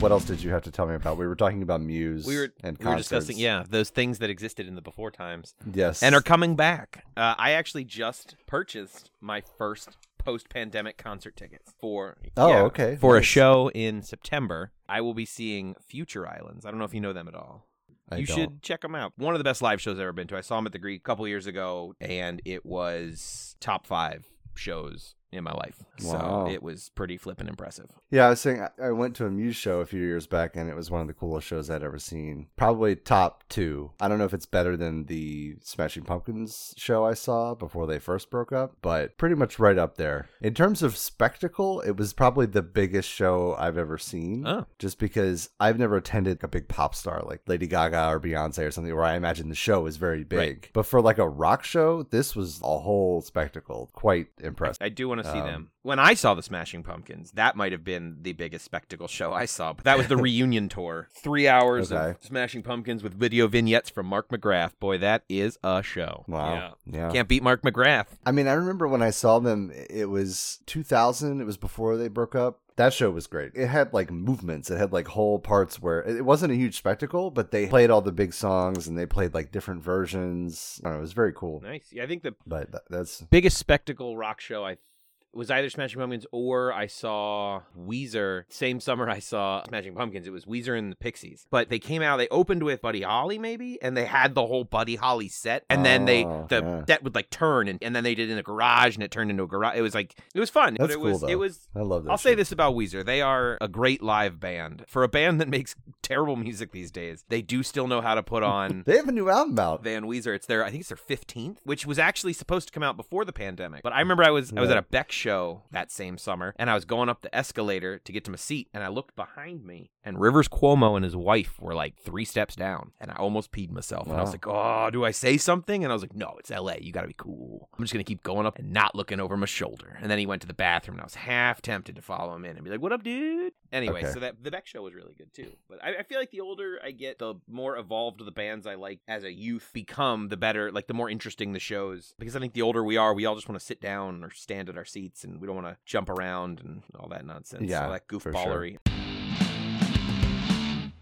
What else did you have to tell me about? We were talking about Muse. We were and we were discussing yeah those things that existed in the before times Yes. and are coming back. Uh, I actually just purchased my first post-pandemic concert tickets for Oh, yeah, okay. for a show in September. I will be seeing Future Islands. I don't know if you know them at all. I you don't. should check them out. One of the best live shows I've ever been to. I saw them at the Greek a couple years ago, and it was top five shows in my life. Wow. So it was pretty flippin' impressive. Yeah, I was saying I- I went to a Muse show a few years back, and it was one of the coolest shows I'd ever seen. Probably top two. I don't know if it's better than the Smashing Pumpkins show I saw before they first broke up, but pretty much right up there. In terms of spectacle, it was probably the biggest show I've ever seen. Oh. Just because I've never attended a big pop star like Lady Gaga or Beyonce or something where I imagine the show is very big. Right. But for like a rock show, this was a whole spectacle. Quite impressive. I do want to see Um, them. When I saw the Smashing Pumpkins, that might have been the biggest spectacle show I saw. But that was the reunion tour. Three hours Okay. of Smashing Pumpkins with video vignettes from Mark McGrath. Boy, that is a show. Wow. Yeah. yeah. Can't beat Mark McGrath. I mean, I remember when I saw them, it was 2000. It was before they broke up. That show was great. It had like movements. It had like whole parts where it wasn't a huge spectacle, but they played all the big songs and they played like different versions. I don't know, it was very cool. Nice. Yeah, I think the But th- that's biggest spectacle rock show I was either Smashing Pumpkins or I saw Weezer. Same summer I saw Smashing Pumpkins. It was Weezer and the Pixies. But they came out, they opened with Buddy Holly maybe, and they had the whole Buddy Holly set. And then they Oh, the yeah. set would like turn and, and then they did it in a garage and it turned into a garage. It was like it was fun. but That's it was cool, it was I love that. I'll say this about Weezer. They are a great live band. For a band that makes terrible music these days, they do still know how to put on They have a new album out. Van Weezer. It's their I think it's their 15th, which was actually supposed to come out before the pandemic. But I remember I was I was at a Beck show that same summer and I was going up the escalator to get to my seat and I looked behind me and Rivers Cuomo and his wife were like 3 steps down and I almost peed myself and I was like, "Oh, do I say something?" And I was like, "No, it's LA. You got to be cool. I'm just going to keep going up and not looking over my shoulder." And then he went to the bathroom and I was half tempted to follow him in and be like, "What up, dude?" Anyway, Okay. so that the Beck show was really good too. But I, I feel like the older I get, the more evolved the bands I like as a youth become, the better, like the more interesting the shows. Because I think the older we are, we all just want to sit down or stand at our seats and we don't want to jump around and all that nonsense. Yeah, all that goofballery.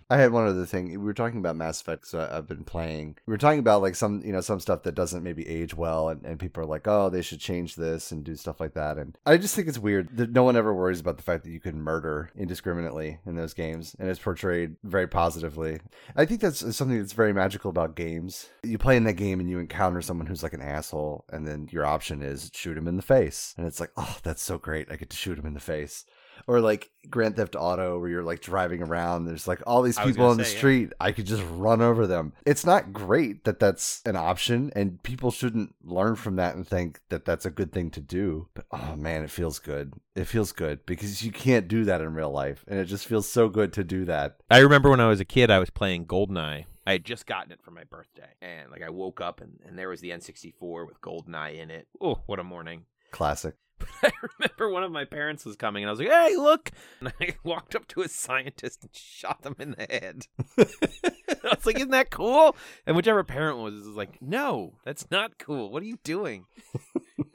I had one other thing. We were talking about Mass Effect, so uh, I've been playing. We were talking about like some, you know, some stuff that doesn't maybe age well, and, and people are like, oh, they should change this and do stuff like that. And I just think it's weird that no one ever worries about the fact that you can murder indiscriminately in those games, and it's portrayed very positively. I think that's uh, something that's very magical about games. You play in that game and you encounter someone who's like an asshole, and then your option is shoot him in the face, and it's like, oh, that's so great. I get to shoot him in the face or like Grand Theft Auto, where you're like driving around. There's like all these people on the say, yeah. street. I could just run over them. It's not great that that's an option, and people shouldn't learn from that and think that that's a good thing to do. But oh man, it feels good. It feels good because you can't do that in real life, and it just feels so good to do that. I remember when I was a kid, I was playing Goldeneye. I had just gotten it for my birthday. And like I woke up and, and there was the N64 with Goldeneye in it. Oh, what a morning. Classic. I remember one of my parents was coming, and I was like, "Hey, look!" And I walked up to a scientist and shot them in the head. I was like, "Isn't that cool?" And whichever parent was was like, "No, that's not cool. What are you doing?"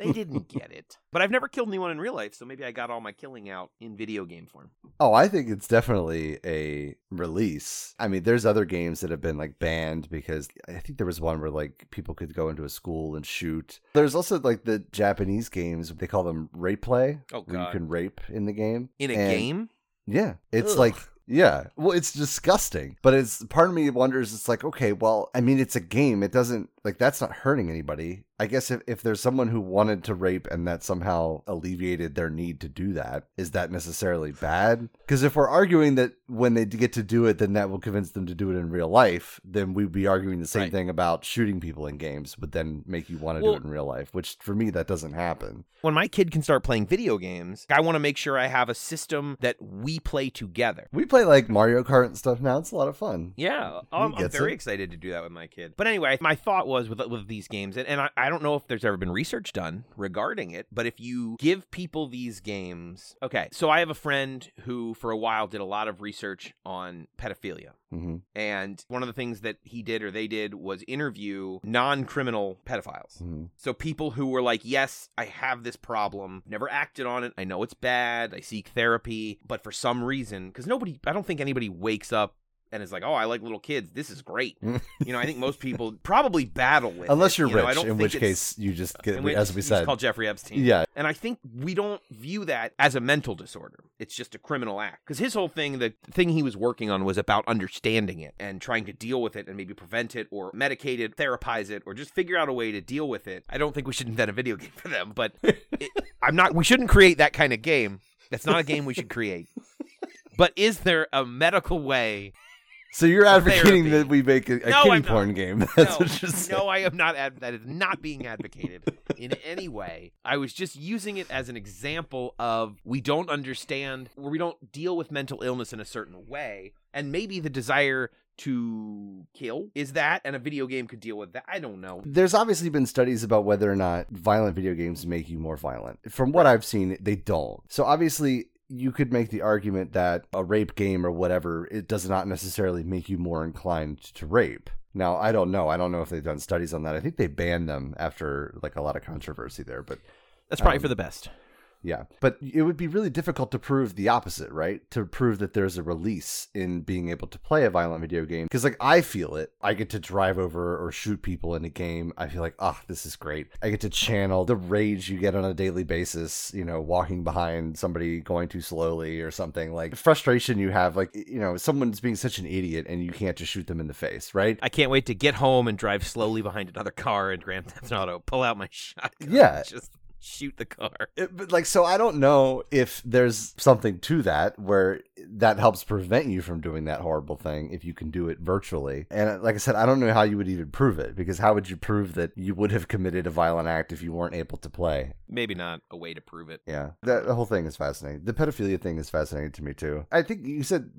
They didn't get it. But I've never killed anyone in real life, so maybe I got all my killing out in video game form. Oh, I think it's definitely a release. I mean, there's other games that have been like banned because I think there was one where like people could go into a school and shoot. There's also like the Japanese games, they call them rape play. Oh, where you can rape in the game. In a And- game? Yeah. It's Ugh. like yeah. Well, it's disgusting. But it's part of me wonders it's like, okay, well, I mean it's a game. It doesn't like that's not hurting anybody. I guess if, if there's someone who wanted to rape and that somehow alleviated their need to do that, is that necessarily bad? Because if we're arguing that when they get to do it, then that will convince them to do it in real life, then we'd be arguing the same Right. thing about shooting people in games would then make you want to Well- do it in real life, which for me, that doesn't happen. When my kid can start playing video games, I want to make sure I have a system that we play together. We play like Mario Kart and stuff now. It's a lot of fun. Yeah, I'm, I'm very it. excited to do that with my kid. But anyway, my thought was with with these games, and, and I, I don't know if there's ever been research done regarding it, but if you give people these games, okay. So I have a friend who, for a while, did a lot of research on pedophilia. hmm And one of the things that he did or they did was interview non criminal pedophiles. hmm So people who were like, yes, I have this problem, never acted on it. I know it's bad. I seek therapy, but for some reason, because nobody, I don't think anybody wakes up and is like, oh, I like little kids. This is great. you know, I think most people probably battle with Unless it, you're you know, I rich, don't in which case you just get, as we said, called Jeffrey Epstein. yeah, And I think we don't view that as a mental disorder. It's just a criminal act. Because his whole thing, the thing he was working on was about understanding it and trying to deal with it and maybe prevent it or medicate it, therapize it, or just figure out a way to deal with it. I don't think we should invent a video game for them, but it, I'm not, we shouldn't create that kind of game. That's not a game we should create. But is there a medical way? So you're advocating Therapy. that we make a, a No, not. porn game? That's no, what you're saying. no, I am not. Ad- that is not being advocated in any way. I was just using it as an example of we don't understand, or we don't deal with mental illness in a certain way, and maybe the desire to kill is that, and a video game could deal with that. I don't know. There's obviously been studies about whether or not violent video games make you more violent. From what I've seen, they don't. So obviously, you could make the argument that a rape game or whatever it does not necessarily make you more inclined to rape. Now, I don't know. I don't know if they've done studies on that. I think they banned them after like a lot of controversy there, but That's probably Um, for the best. Yeah. But it would be really difficult to prove the opposite, right? To prove that there's a release in being able to play a violent video game. Because, like, I feel it. I get to drive over or shoot people in a game. I feel like, ah, this is great. I get to channel the rage you get on a daily basis, you know, walking behind somebody going too slowly or something. Like, frustration you have, like, you know, someone's being such an idiot and you can't just shoot them in the face, right? I can't wait to get home and drive slowly behind another car and Grand Theft Auto, pull out my shotgun, Yeah. just shoot the car. It- like so i don't know if there's something to that where that helps prevent you from doing that horrible thing if you can do it virtually. And uh, like i said i don't know how you would even prove it because how would you prove that you would have committed a violent act if you weren't able to play? Maybe not a way to prove it. yeah. That the whole thing is fascinating. The pedophilia thing is fascinating to me too. I think you said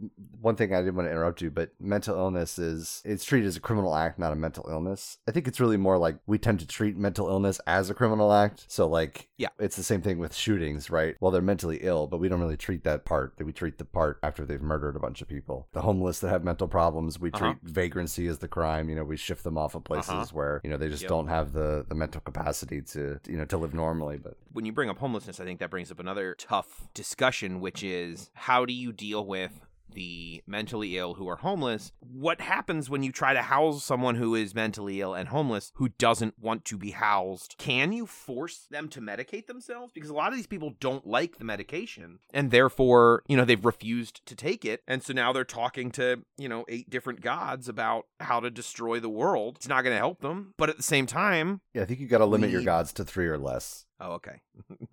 one thing i didn't want to interrupt you but mental illness is it's treated as a criminal act not a mental illness. I think it's really more like we tend to treat mental illness as a criminal act. So like Yeah. it's the same thing with shootings right? Well they're mentally ill but we don't really treat that part That we treat the part after they've murdered a bunch of people the homeless that have mental problems we Uh-huh. treat vagrancy as the crime you know we shift them off of places Uh-huh. where you know they just Yep. don't have the the mental capacity to you know to live normally but when you bring up homelessness, I think that brings up another tough discussion, which is how do you deal with the mentally ill who are homeless? What happens when you try to house someone who is mentally ill and homeless who doesn't want to be housed? Can you force them to medicate themselves? Because a lot of these people don't like the medication and therefore, you know, they've refused to take it. And so now they're talking to, you know, eight different gods about how to destroy the world. It's not going to help them. But at the same time, yeah i think you got to limit your gods to three or less oh, okay.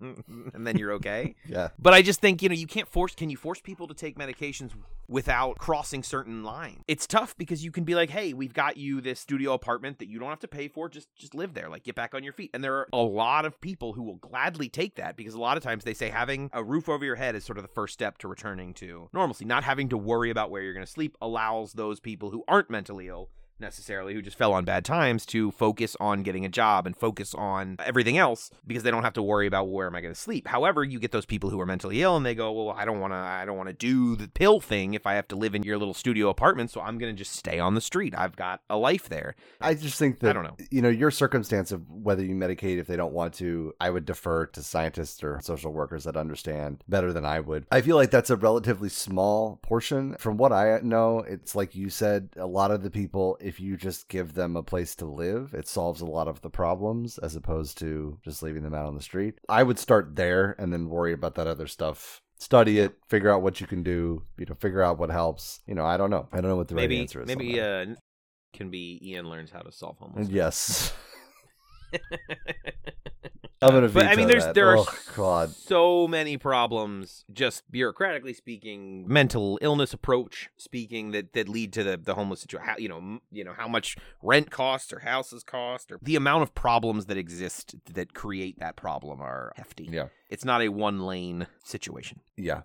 and then you're okay. yeah But I just think, you know, you can't force can you force people to take medications without crossing certain lines? It's tough because you can be like, "Hey, we've got you this studio apartment that you don't have to pay for. Just just live there. Like get back on your feet." And there are a lot of people who will gladly take that because a lot of times they say having a roof over your head is sort of the first step to returning to normalcy. Not having to worry about where you're going to sleep allows those people who aren't mentally ill necessarily who just fell on bad times to focus on getting a job and focus on everything else because they don't have to worry about where am I going to sleep. However, you get those people who are mentally ill and they go, "Well, I don't want to I don't want to do the pill thing if I have to live in your little studio apartment, so I'm going to just stay on the street. I've got a life there." I just think that I don't know. You know, your circumstance of whether you medicate if they don't want to, I would defer to scientists or social workers that understand better than I would. I feel like that's a relatively small portion. From what I know, it's like you said, a lot of the people, if you just give them a place to live, it solves a lot of the problems as opposed to just leaving them out on the street. I would start there and then worry about that other stuff. Study it, figure out what you can do, you know, figure out what helps. You know, I don't know. I don't know what the right maybe answer is. maybe uh can be Ian learns how to solve homelessness. yes. I'm gonna But I mean, there's that. there are oh, God. so many problems, just bureaucratically speaking, mental illness approach speaking, that that lead to the the homeless situation. How, you know, you know how much rent costs or houses cost, or the amount of problems that exist that create that problem are hefty. Yeah. It's not a one lane situation. Yeah.